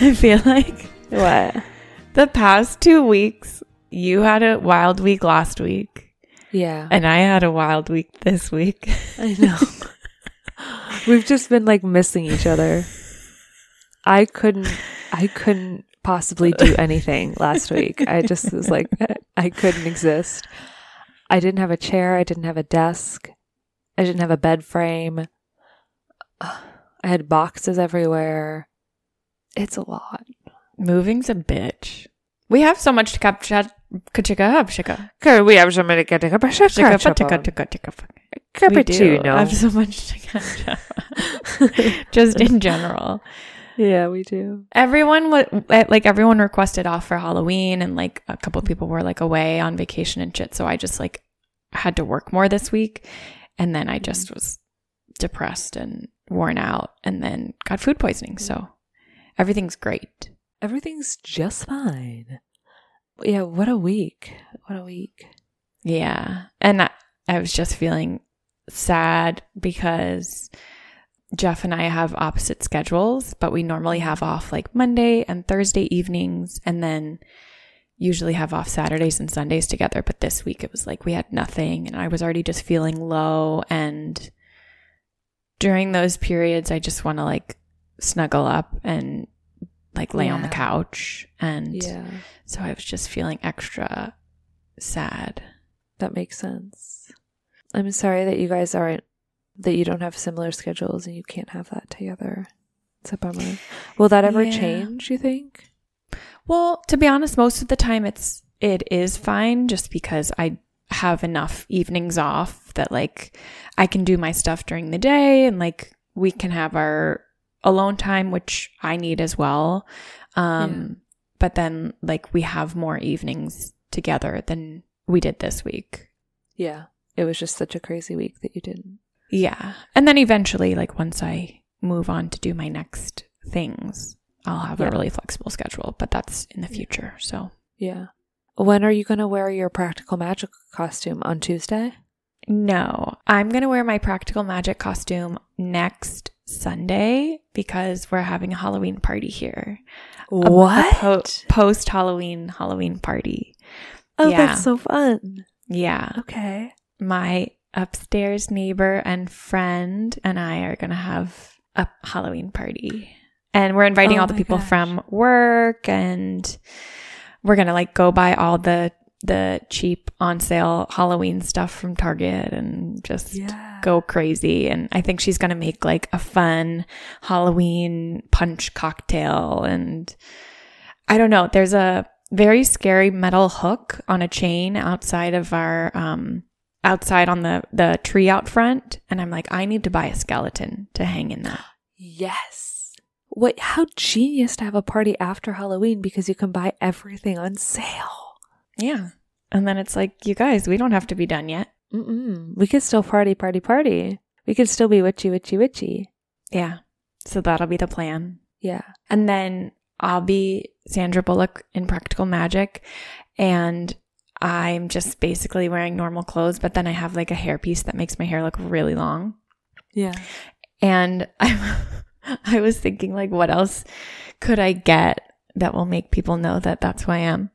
I feel like What? the past two weeks, you had a wild week last week, Yeah. and I had a wild week this week. I know. We've just been like missing each other. I couldn't I couldn't possibly do anything last week. I just was like I couldn't exist. I didn't have a chair, I didn't have a desk. I didn't have a bed frame. I had boxes everywhere. It's a lot. Moving's a bitch. We have so much to capture. Kachika, shika, we have so many get shika, patika, tika, tika, fuck. We do have so much to catch up. Just in general. Yeah, we do. Everyone was eh, like everyone requested off for Halloween and like a couple of people were like away on vacation and shit. So I just like had to work more this week. And then I just mm-hmm. was depressed and worn out and then got food poisoning. So everything's great. Everything's just fine. Yeah, what a week. What a week. Yeah. And I, I was just feeling sad because Jeff and I have opposite schedules, but we normally mm-hmm. have off like Monday and Thursday evenings and then usually have off Saturdays and Sundays together. But this week it was like we had nothing and I was already just feeling low. And during those periods, I just want to like snuggle up and like lay on the couch. And Yeah, so I was just feeling extra sad. that makes sense. I'm sorry that you guys aren't, that you don't have similar schedules and you can't have that together. It's a bummer. Will that ever Yeah. change, you think? Well, to be honest, most of the time it's it is fine just because I have enough evenings off that like I can do my stuff during the day and like we can have our alone time which I need as well. Um but then like we have more evenings together than we did this week. Yeah. It was just such a crazy week that you didn't. Yeah. And then eventually like once I move on to do my next things, I'll have Yeah. a really flexible schedule, but that's in the future. So Yeah. When are you going to wear your practical magic costume? On Tuesday? No, I'm going to wear my practical magic costume next Sunday because we're having a Halloween party here. A, post Halloween Halloween party. oh, yeah. that's so fun. Yeah. Okay. My upstairs neighbor and friend and I are going to have a Halloween party. And we're inviting Oh all the people gosh. from work and we're going to like go buy all the the cheap on sale Halloween stuff from Target and just Yeah. go crazy. And I think she's going to make like a fun Halloween punch cocktail. And I don't know, there's a very scary metal hook on a chain outside of our, um, outside on the, the tree out front. And I'm like, I need to buy a skeleton to hang in that. Yes. What, how genius to have a party after Halloween because you can buy everything on sale. Yeah. And then it's like, you guys, we don't have to be done yet. Mm-mm. We could still party, party, party. We could still be witchy, witchy, witchy. Yeah. So that'll be the plan. Yeah. And then I'll be Sandra Bullock in Practical Magic. And I'm just basically wearing normal clothes, but then I have like a hairpiece that makes my hair look really long. Yeah. And I, I was thinking, like, what else could I get that will make people know that that's who I am?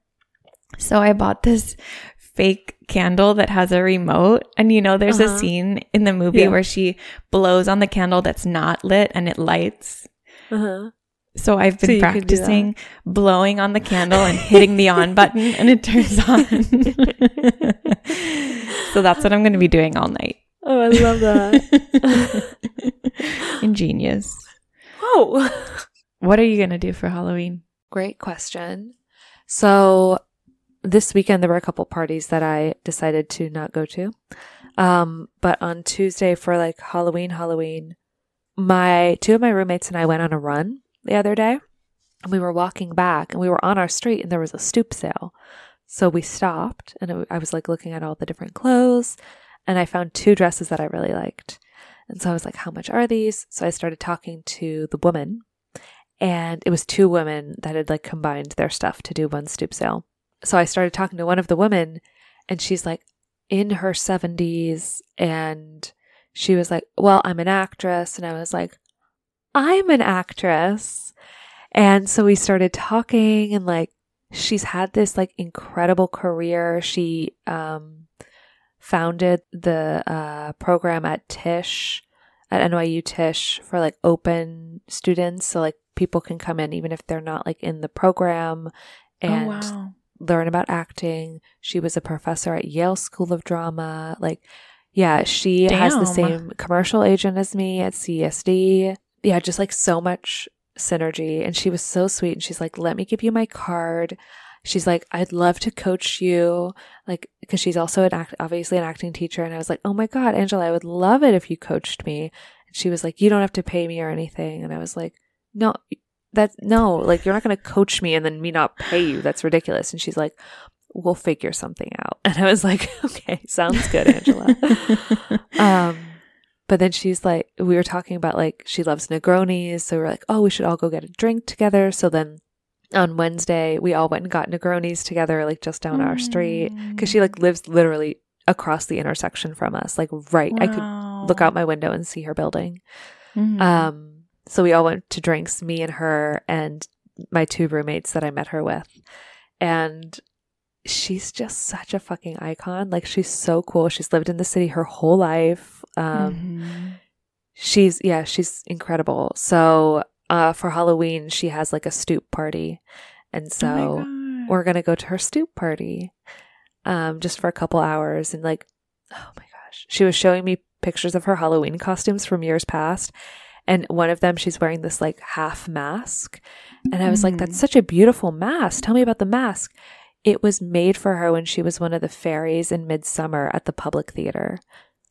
So I bought this fake candle that has a remote. And you know, there's Uh-huh. a scene in the movie Yeah. where she blows on the candle that's not lit and it lights. Uh-huh. So I've been you can do that. practicing blowing on the candle and hitting the on button and it turns on. so that's what I'm going to be doing all night. Oh, I love that. Ingenious. oh. What are you going to do for Halloween? Great question. So this weekend there were a couple parties that I decided to not go to. Um, but on Tuesday for like Halloween, Halloween, my two of my roommates and I went on a run the other day. And we were walking back and we were on our street and there was a stoop sale. So we stopped and it, I was like looking at all the different clothes and I found two dresses that I really liked. And so I was like, how much are these? So I started talking to the woman and it was two women that had like combined their stuff to do one stoop sale. So I started talking to one of the women and she's like in her 70s and she was like, "Well, I'm an actress." And I was like, "I'm an actress." And so we started talking and like she's had this like incredible career. She um founded the uh program at Tisch at NYU Tisch for like open students so like people can come in even if they're not like in the program and oh, wow. Learn about acting. She was a professor at Yale School of Drama. Like yeah, she has the same commercial agent as me at CSD. Yeah, just like so much synergy. And she was so sweet. And she's like, let me give you my card. She's like, I'd love to coach you. Like, because she's also an act, obviously an acting teacher. And I was like, oh my God, Angela, I would love it if you coached me. And she was like, you don't have to pay me or anything. And I was like, no, that's no, like, you're not going to coach me and then me not pay you. That's ridiculous. And she's like, we'll figure something out. And I was like, okay, sounds good, Angela. um, but then she's like, we were talking about like she loves Negronis, so we're like, oh, we should all go get a drink together. So then on Wednesday, we all went and got Negronis together, like just down our street, because she like lives literally across the intersection from us, like right. I could look out my window and see her building. Mhm. Um, so we all went to drinks, me and her and my two roommates that I met her with. And she's just such a fucking icon. Like she's so cool. She's lived in the city her whole life. Um, Mhm. she's yeah, she's incredible. So uh for Halloween she has like a stoop party. And so Oh we're gonna go to her stoop party um just for a couple hours and like oh my gosh she was showing me pictures of her halloween costumes from years past and one of them she's wearing this like half mask and i was like Mhm. that's such a beautiful mask tell me about the mask it was made for her when she was one of the fairies in midsummer at the public theater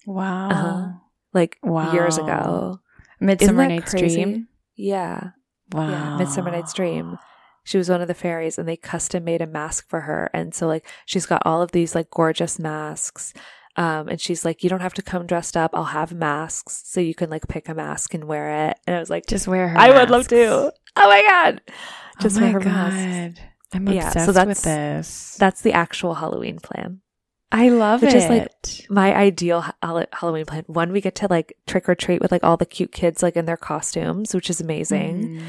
wow. Uh-huh. like years ago Midsummer Night's crazy? Dream. yeah Wow. Yeah, Midsummer Night's Dream. She was one of the fairies and they custom made a mask for her. And so like she's got all of these like gorgeous masks. Um, and she's like, You don't have to come dressed up. I'll have masks so you can like pick a mask and wear it. And I was like, Just wear her. I would love to. Oh my god. Just oh wear her God. masks. I'm Yeah, obsessed so that's- with this. That's the actual Halloween plan. I love Which it. is, like, My ideal Hall- Halloween plan. One, we get to like trick or treat with like all the cute kids like in their costumes, which is amazing. Mhm.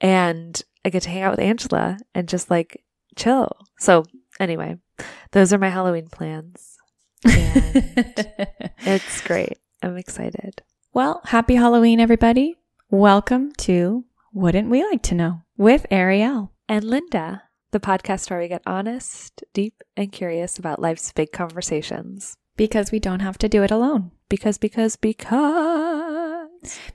and I get to hang out with Angela and just like chill. So, anyway, those are my Halloween plans. It's great. I'm excited. well, happy Halloween, everybody. Welcome to Wouldn't We Like to Know with Arielle. And Linda, the podcast where we get honest, deep, and curious about life's big conversations. Because we don't have to do it alone. Because, because, because.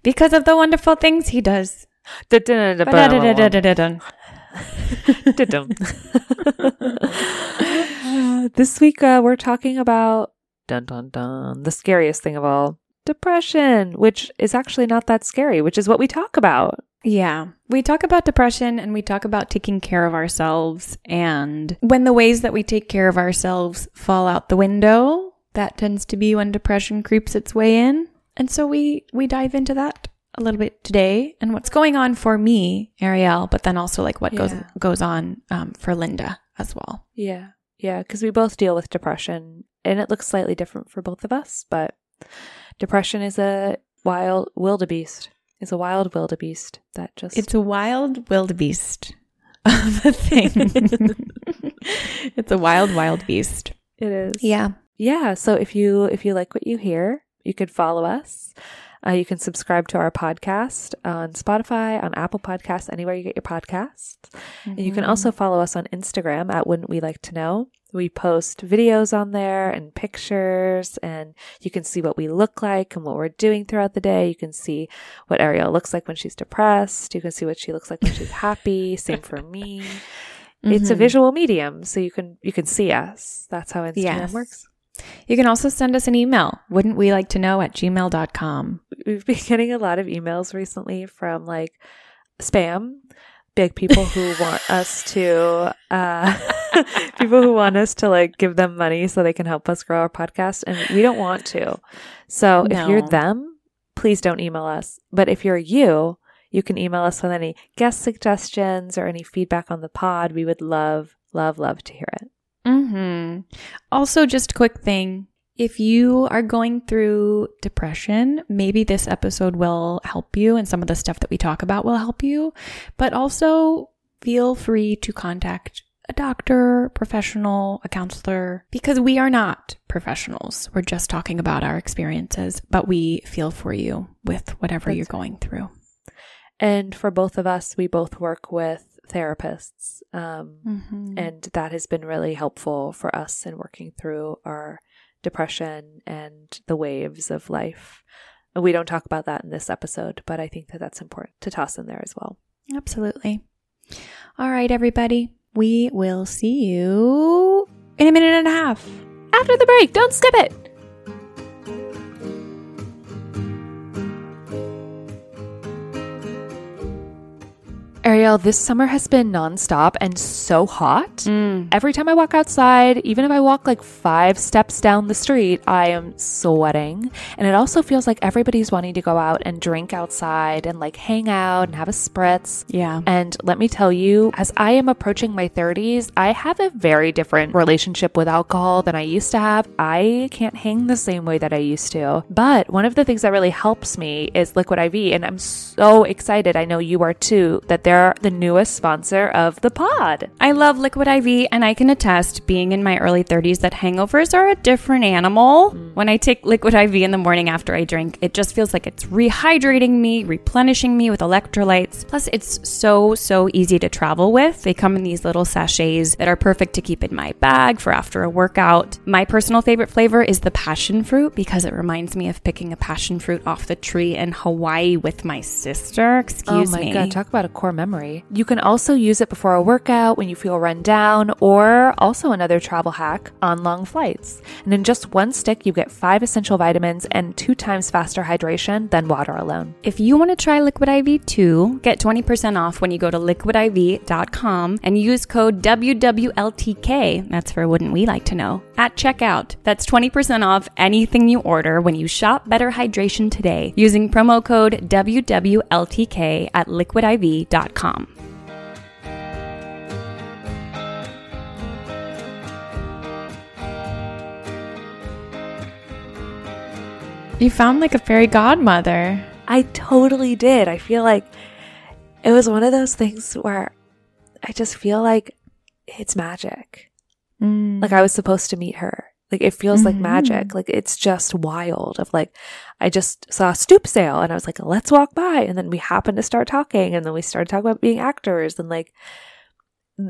Because of the wonderful things he does. This week uh, we're talking about dun dun dun the scariest thing of all depression which is actually not that scary which is what we talk about Yeah. We talk about depression and we talk about taking care of ourselves. And when the ways that we take care of ourselves fall out the window, that tends to be when depression creeps its way in. And so we, we dive into that a little bit today and what's going on for me, Arielle, but then also like what goes, goes on um, for Linda as well. yeah yeah because we both deal with depression and it looks slightly different for both of us but depression is a wild wildebeest It's a wild wildebeest that just It's a wild wildebeest of a thing. it's a wild, wild beast. it is Yeah. yeah so if you if you like what you hear you could follow us uh, you can subscribe to our podcast on spotify on apple podcasts anywhere you get your podcasts. And you can Mm-hmm. also follow us on instagram at wouldn't we like to know. We post videos on there and pictures and you can see what we look like and what we're doing throughout the day. You can see what arielle looks like when she's depressed. You can see what she looks like when she's happy. Same for me. It's a Mhm. visual medium so you can you can see us. That's how instagram Yes. works You can also send us an email. Wouldn't we like to know at gmail.com? we've been getting a lot of emails recently from like spam big people who want us to uh people who want us to like give them money so they can help us grow our podcast and we don't want to so if you're them please don't email us but if you're you you can email us with any guest suggestions or any feedback on the pod we would love love love to hear it Mm-hmm. Also, just a quick thing. If you are going through depression, maybe this episode will help you and some of the stuff that we talk about will help you. But also feel free to contact a doctor, professional, a counselor, because we are not professionals. We're just talking about our experiences, but we feel for you with whatever That's you're going through. And for both of us, we both work with therapists. Um, Mm-hmm. and that has been really helpful for us in working through our depression and the waves of life. And we don't talk about that in this episode, but I think that that's important to toss in there as well. Absolutely. All right, everybody. We will see you in a minute and a half. After the break, don't skip it. Arielle, this summer has been nonstop and so hot. Mm. Every time I walk outside, even if I walk like five steps down the street, I am sweating. And it also feels like everybody's wanting to go out and drink outside and like hang out and have a spritz. Yeah. And let me tell you, as I am approaching my 30s, I have a very different relationship with alcohol than I used to have. I can't hang the same way that I used to. But one of the things that really helps me is Liquid IV. And I'm so excited, I know you are too, that they're the newest sponsor of the pod. I love Liquid IV, and I can attest, being in my early 30s, that hangovers are a different animal. Mm. When I take Liquid IV in the morning after I drink, it just feels like it's rehydrating me, replenishing me with electrolytes. Plus, it's so, so easy to travel with. They come in these little sachets that are perfect to keep in my bag for after a workout. My personal favorite flavor is the passion fruit because it reminds me of picking a passion fruit off the tree in Hawaii with my sister. Excuse me. oh my me. god, talk about a core memory. You can also use it before a workout when you feel run down, or also another travel hack on long flights. And in just one stick, you get five essential vitamins and two times faster hydration than water alone. If you want to try Liquid IV too, get 20% off when you go to liquidiv.com and use code WWLTK. That's for Wouldn't We Like to Know at checkout. That's 20% off anything you order when you shop Better Hydration today using promo code WWLTK at liquidiv.com. You found like a fairy godmother. I totally did. I feel like it was one of those things where I just feel like it's magic. Mm. Like I was supposed to meet her. Like it feels like Mhm. magic. Like it's just wild. Of like, I just saw a stoop sale and I was like, let's walk by. And then we happened to start talking and then we started talking about being actors and like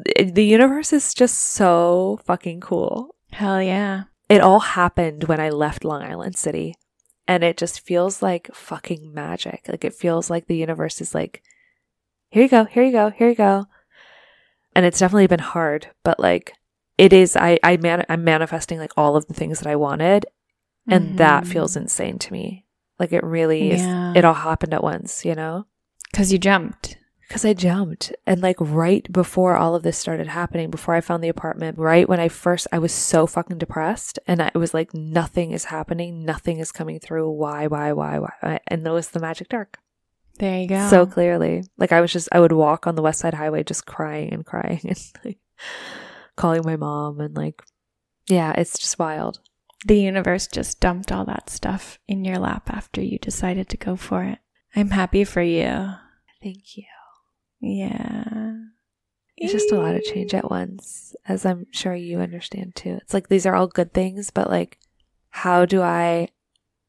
th- the universe is just so fucking cool. Hell yeah. It all happened when I left Long Island City and it just feels like fucking magic. Like it feels like the universe is like, here you go, here you go, here you go. And it's definitely been hard, but like it is, I, I man, I'm manifesting like all of the things that I wanted. And that Mhm. feels insane to me. Like it really Yeah. is, it all happened at once, you know? Because you jumped. Because I jumped. And like right before all of this started happening, before I found the apartment, right when I first, I was so fucking depressed. And I was like, nothing is happening. Nothing is coming through. Why, why, why, why? And that was the magic dark. There you go. So clearly. Like I was just, I would walk on the West Side Highway just crying and crying and like calling my mom. And like, yeah, it's just wild. the universe just dumped all that stuff in your lap after you decided to go for it. I'm happy for you. Thank you. Yeah. It's just a lot of change at once, as I'm sure you understand too. It's like these are all good things, but like, how do I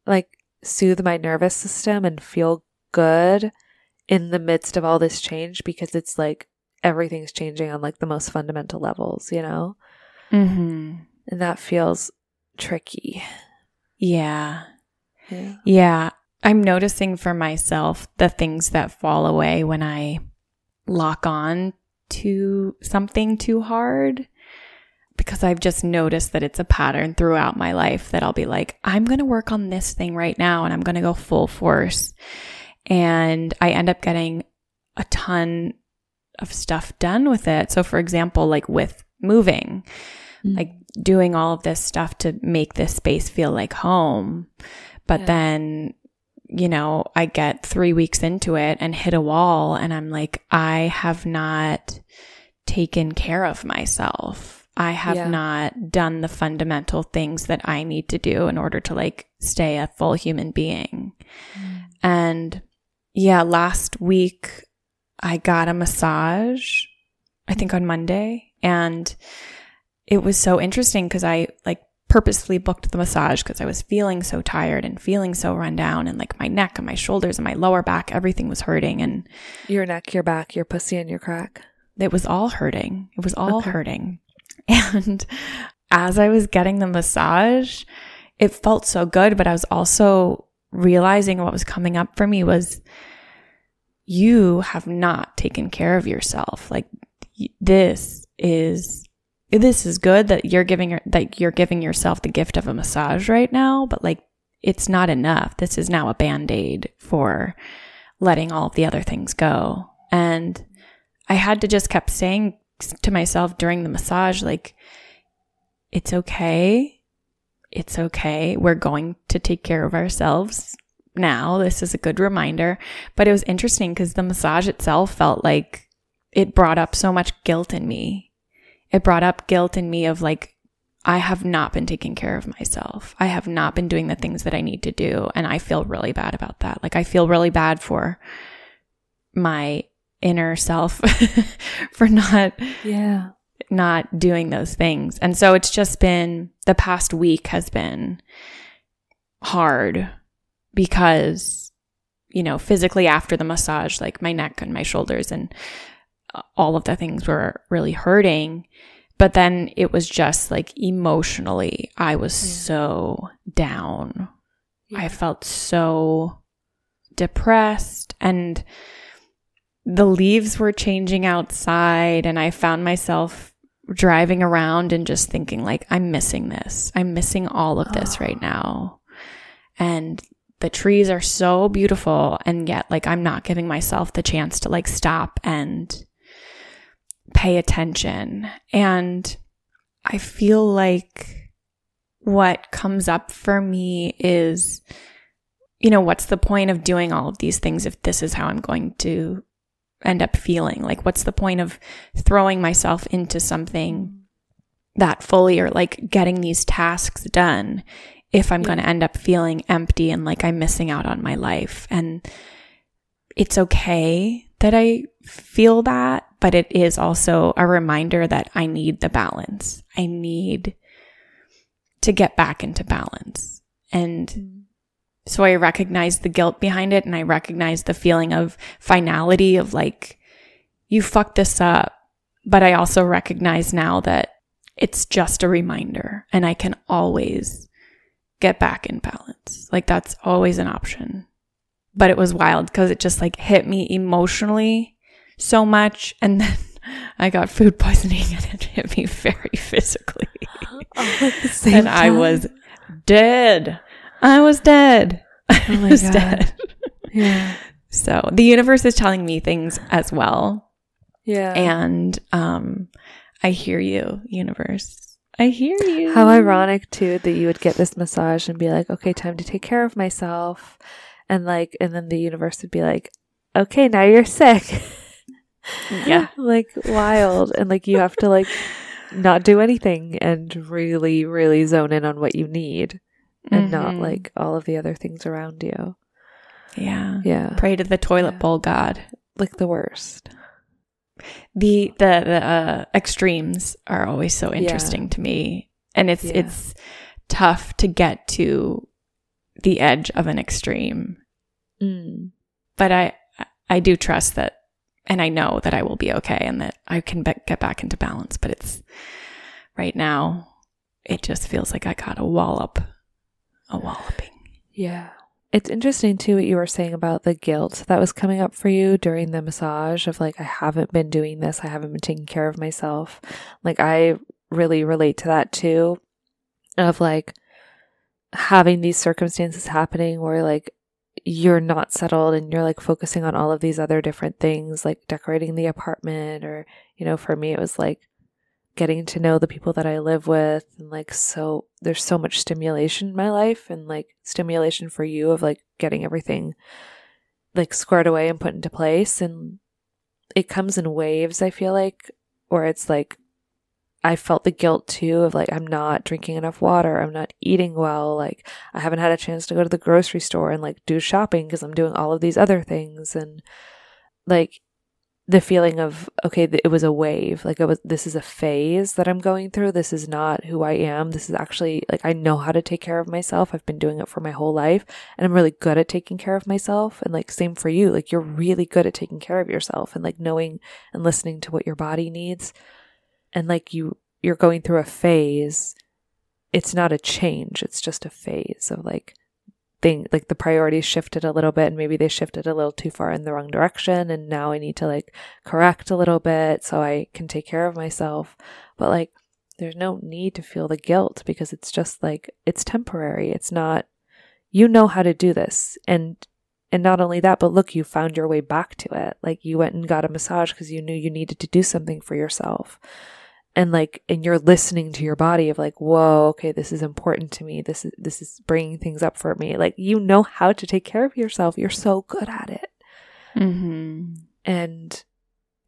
like soothe my nervous system and feel good in the midst of all this change? Because it's like everything's changing on like the most fundamental levels, you know? Mm-hmm. And that feels tricky. Yeah. Yeah. Yeah. I'm noticing for myself the things that fall away when I lock on to something too hard. Because I've just noticed that it's a pattern throughout my life that I'll be like, I'm going to work on this thing right now and I'm going to go full force. And I end up getting a ton of stuff done with it. So, for example, like with moving, mm. like doing all of this stuff to make this space feel like home. But Yeah. then, you know, I get three weeks into it and hit a wall, and I'm like, I have not taken care of myself. I have Yeah. not done the fundamental things that I need to do in order to like stay a full human being. Mm. And yeah, last week I got a massage, I think on Monday, and it was so interesting because I like purposely booked the massage because I was feeling so tired and feeling so run down and like my neck and my shoulders and my lower back, everything was hurting and Your neck, your back, your pussy, and your crack. it was all hurting. It was all Okay. hurting. And as I was getting the massage, it felt so good, but I was also realizing what was coming up for me was you have not taken care of yourself. Like this is this is good that you're giving your- that you're giving yourself the gift of a massage right now, but like it's not enough. This is now a band-aid for letting all the other things go. And I had to just kept saying to myself during the massage, like, it's okay. It's okay. We're going to take care of ourselves now. This is a good reminder. But it was interesting because the massage itself felt like it brought up so much guilt in me. It brought up guilt in me of like, I have not been taking care of myself. I have not been doing the things that I need to do. And I feel really bad about that. Like, I feel really bad for my inner self for not Yeah. not doing those things. And so it's just been the past week has been hard because you know, physically after the massage like my neck and my shoulders and all of the things were really hurting. But then it was just like emotionally I was Yeah. so down. Yeah. I felt so depressed and the leaves were changing outside and I found myself driving around and just thinking like I'm missing this. I'm missing all of this Oh. right ah. now. And the trees are so beautiful and yet like I'm not giving myself the chance to like stop and pay attention. And I feel like what comes up for me is you know, what's the point of doing all of these things if this is how I'm going to end up feeling? Like, what's the point of throwing myself into something that fully or like getting these tasks done if I'm Yeah. going to end up feeling empty and like I'm missing out on my life? And it's okay that I feel that, but it is also a reminder that I need the balance. I need to get back into balance. And so I recognize the guilt behind it and I recognize the feeling of finality of like, you fucked this up. But I also recognize now that it's just a reminder and I can always get back in balance. Like that's always an option. But it was wild because it just like hit me emotionally so much. And then I got food poisoning and it hit me very physically. All at the same and I was dead. I was dead. I Oh my was God. dead. Yeah. So the universe is telling me things as well. Yeah. And um I hear you, universe. I hear you. How ironic too that you would get this massage and be like, okay, time to take care of myself. And like, and then the universe would be like, okay, now you're sick. Yeah. like wild. And like, you have to like not do anything and really, really zone in on what you need and not Mhm. like all of the other things around you. Yeah. Yeah. Pray to the toilet Yeah. bowl god. Like the worst. The the the uh, extremes are always so interesting to me. And it's Yeah. it's tough to get to the edge of an extreme. Mm. but I I do trust that and I know that I will be okay and that I can be- get back into balance but it's right now it just feels like I got a wallop a walloping Yeah. It's interesting too what you were saying about the guilt that was coming up for you during the massage of like, I haven't been doing this. I haven't been taking care of myself. Like, I really relate to that too of like having these circumstances happening where like you're not settled and you're like focusing on all of these other different things, like decorating the apartment or, you know, for me, it was like, getting to know the people that I live with and like so there's so much stimulation in my life and like stimulation for you of like getting everything like squared away and put into place and it comes in waves I feel like or it's like I felt the guilt too of like, I'm not drinking enough water. I'm not eating well. Like, I haven't had a chance to go to the grocery store and like do shopping because I'm doing all of these other things. And like, the feeling of okay it was a wave like it was this is a phase that i'm going through. This is not who i am. This is actually like i know how to take care of myself. I've been doing it for my whole life and i'm really good at taking care of myself. And like same for you like you're really good at taking care of yourself and like knowing and listening to what your body needs. And like you you're going through a phase. It's not a change. It's just a phase of like thing like the priorities shifted a little bit and maybe they shifted a little too far in the wrong direction and now I need to like correct a little bit so I can take care of myself. But like there's no need to feel the guilt because it's just like it's temporary. It's not you know how to do this and and not only that but look you found your way back to it. Like you went and got a massage because you knew you needed to do something for yourself and like and you're listening to your body of like whoa okay this is important to me. This is this is bringing things up for me. Like you know how to take care of yourself. You're so good at it. Mm-hmm. and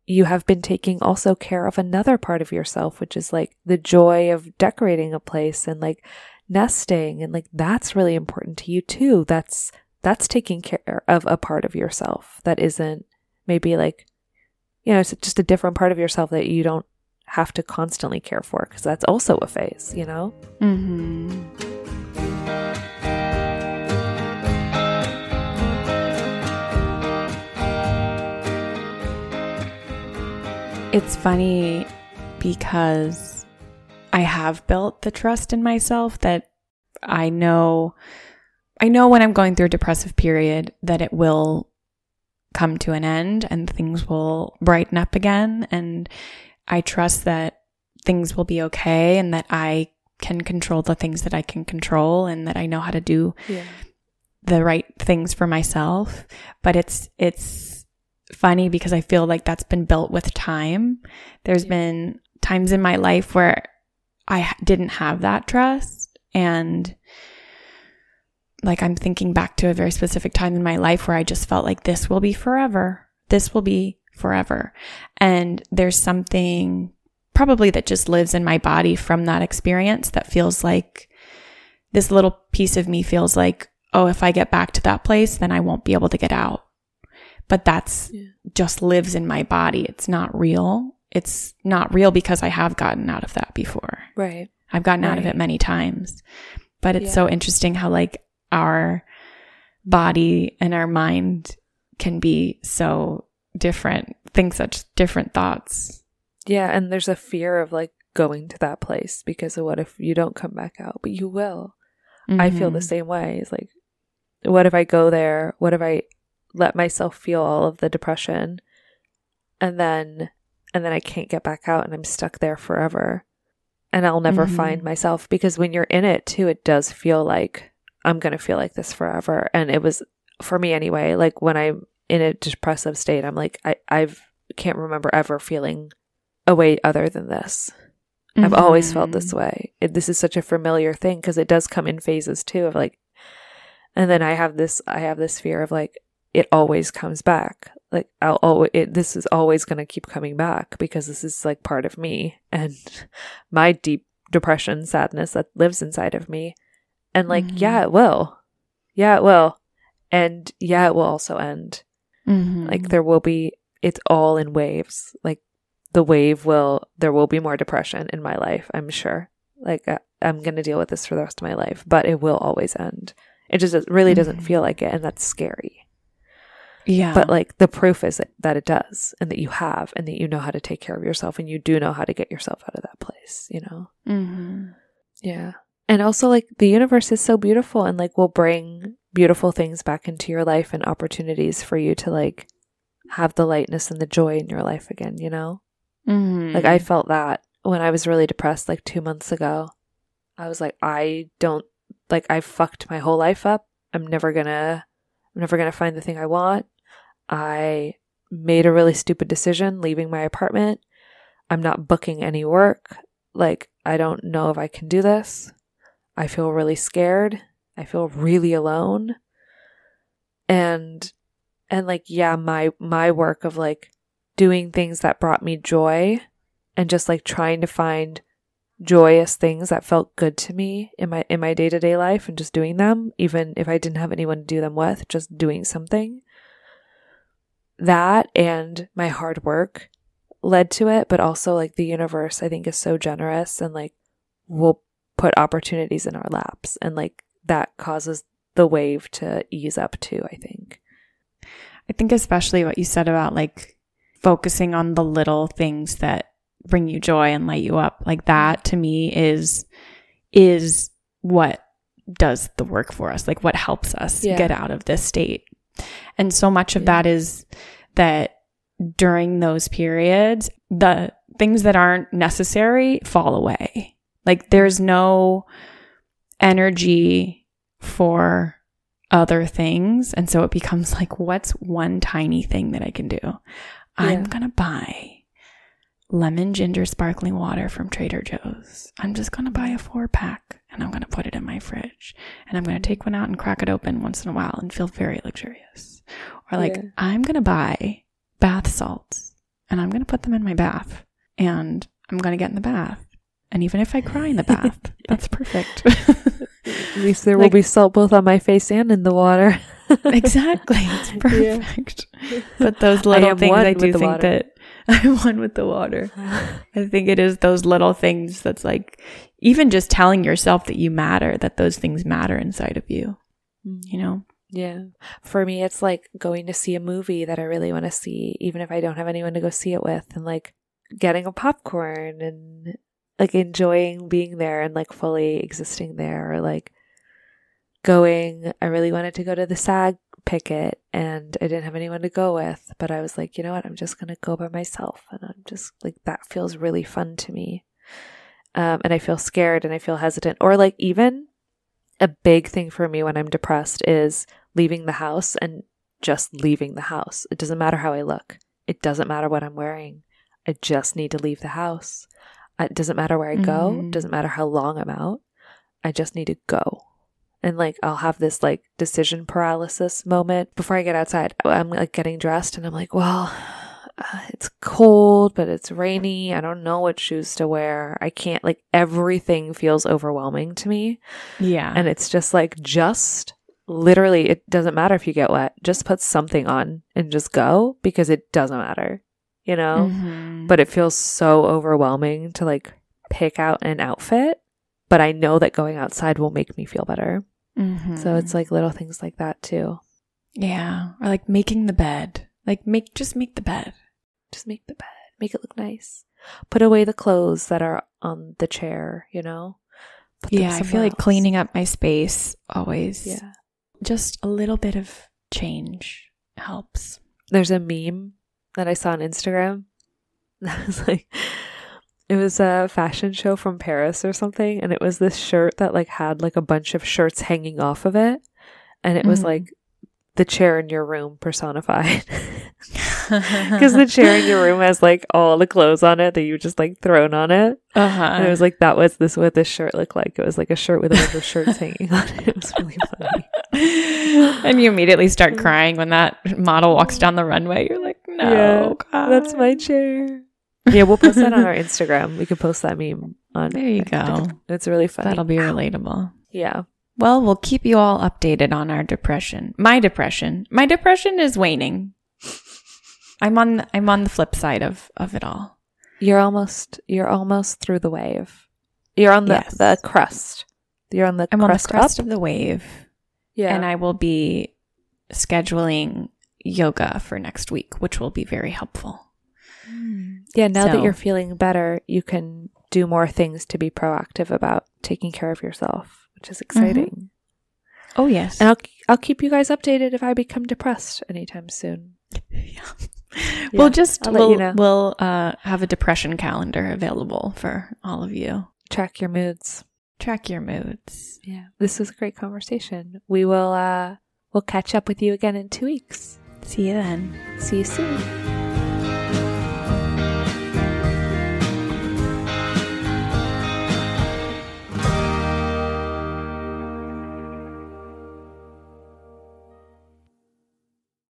you have been taking also care of another part of yourself which is like the joy of decorating a place and like nesting and like that's really important to you too. That's that's taking care of a part of yourself that isn't maybe like you know it's just a different part of yourself that you don't have to constantly care for because that's also a phase, you know? Mm-hmm. It's funny because I have built the trust in myself that I know I know when I'm going through a depressive period that it will come to an end and things will brighten up again and I trust that things will be okay and that I can control the things that I can control and that I know how to do yeah. the right things for myself. But it's, it's funny because I feel like that's been built with time. There's yeah. been times in my life where I didn't have that trust and like I'm thinking back to a very specific time in my life where I just felt like this will be forever. This will be forever. And there's something probably that just lives in my body from that experience that feels like this little piece of me feels like, oh, if I get back to that place, then I won't be able to get out. But that's yeah. just lives in my body. It's not real. It's not real because I have gotten out of that before. Right. I've gotten right. out of it many times. But it's yeah. so interesting how like our body and our mind can be so different, think such different thoughts. Yeah, and there's a fear of like going to that place because of what if you don't come back out, but you will. Mm-hmm. I feel the mm-hmm. same way. It's like, what if I go there? What if I let myself feel all of the depression and then and then I can't get back out and I'm stuck there forever and I'll never mm-hmm. find myself because when you're in it too it does feel like I'm going to feel like this forever and it was for me anyway like when I'm in a depressive state, I'm like, I I've can't remember ever feeling a way other than this. Mm-hmm. I've always felt this mm-hmm. way. It, this is such a familiar thing because it does come in phases too of like, and then I have this I have this fear of like it always comes back. Like I'll always it, this is always going to keep coming back because this is like part of me and my deep depression, sadness that lives inside of me. And like, mm-hmm. yeah, it will. Yeah, it will. And yeah, it will also end. Mm-hmm. Like there will be, it's all in waves. Like the wave will, there will be more depression in my life, I'm sure. Like I, am going to deal with this for the rest of my life, but it will always end. It just really doesn't mm-hmm. feel like it. And that's scary. Yeah. But like the proof is that it does and that you have and that you know how to take care of yourself and you do know how to get yourself out of that place, you know? Mm-hmm. Yeah. And also, like, the universe is so beautiful and like will bring beautiful things back into your life and opportunities for you to like have the lightness and the joy in your life again, you know? Mm-hmm. Like I felt that when I was really depressed like 2 months ago. I was like I don't like I fucked my whole life up. I'm never going to I'm never going to find the thing I want. I made a really stupid decision leaving my apartment. I'm not booking any work. Like I don't know if I can do this. I feel really scared. I feel really alone. And and like yeah, my my work of like doing things that brought me joy and just like trying to find joyous things that felt good to me in my in my day-to-day life and just doing them even if I didn't have anyone to do them with just doing something that and my hard work led to it but also like the universe I think is so generous and like will put opportunities in our laps and like that causes the wave to ease up too I think I think especially what you said about like focusing on the little things that bring you joy and light you up. Like that to me is is what does the work for us. Like what helps us Yeah. get out of this state. And so much of Yeah. that is that during those periods, the things that aren't necessary fall away. Like there's no energy for other things. And so it becomes like, what's one tiny thing that I can do? I'm going to buy lemon ginger sparkling water from Trader Joe's. I'm just going to buy a four pack and I'm going to put it in my fridge. And I'm going to mm-hmm. take one out and crack it open once in a while and feel very luxurious. Or like, Yeah. I'm going to buy bath salts and I'm going to put them in my bath and I'm going to get in the bath. And even if I cry in the bath, that's perfect. At least there will be salt both on my face and in the water. exactly. It's Yeah. perfect. But those little am things, I do think water. that I'm one with the water. I think it is those little things that's like, even just telling yourself that you matter, that those things matter inside of you, you mm-hmm. know? Yeah. For me, it's like going to see a movie that I really want to see, even if I don't have anyone to go see it with, and like getting a popcorn and like enjoying being there and like fully existing there, or like going. I really wanted to go to the SAG picket and I didn't have anyone to go with, but I was like, you know what? I'm just going to go by myself. And I'm just like, that feels really fun to me. Um, and I feel scared and I feel hesitant. Or like, even a big thing for me when I'm depressed is leaving the house and just leaving the house. It doesn't matter how I look. It doesn't matter what I'm wearing. I just need to leave the house. It doesn't matter where I go. Mhm. It doesn't matter how long I'm out. I just need to go. And like I'll have this like decision paralysis moment before I get outside. I'm like getting dressed and I'm like, well, uh, it's cold, but it's rainy. I don't know what shoes to wear. I can't like everything feels overwhelming to me. Yeah. And it's just like, just literally, it doesn't matter if you get wet. Just put something on and just go because it doesn't matter, you know? Mhm. But it feels so overwhelming to like pick out an outfit. But I know that going outside will make me feel better. Mhm. So it's like little things like that too. yeah. Or like making the bed. Like make, just make the bed. Just make the bed, make it look nice. Put away the clothes that are on the chair, you know? Yeah. I feel somewhere like cleaning up my space always, Yeah. just a little bit of change helps. there's a meme that I saw on Instagram. That was like, it was a fashion show from Paris or something, and it was this shirt that like had like a bunch of shirts hanging off of it, and it was Mhm. like the chair in your room personified. Because the chair in your room has like all the clothes on it that you just like thrown on it, uh-huh. and it was like that was this what this shirt looked like. It was like a shirt with a bunch of shirts hanging on it. It was really funny. and you immediately start crying when that model walks down the runway. You're like, no, Yeah, God. That's my chair. Yeah, we'll post that on our Instagram. We could post that meme on. There you go. It's really funny. That'll be relatable. yeah. Well, we'll keep you all updated on our depression. My depression. My depression is waning. I'm on I'm on the flip side of of it all. You're almost you're almost through the wave. You're on the Yes. the crest. You're on the I'm on the crest crest up. of the wave. yeah. And I will be scheduling yoga for next week, which will be very helpful. Mm. yeah, now that you're feeling better, you can do more things to be proactive about taking care of yourself, which is mm-hmm. exciting. Oh yes. And I'll I'll keep you guys updated if I become depressed anytime soon. Yeah. Yeah, we'll just we'll, you know. we'll uh, have a depression calendar available for all of you. Track your moods. Track your moods. Yeah. This was a great conversation. We will uh we'll catch up with you again in 2 weeks. See you then. See you soon.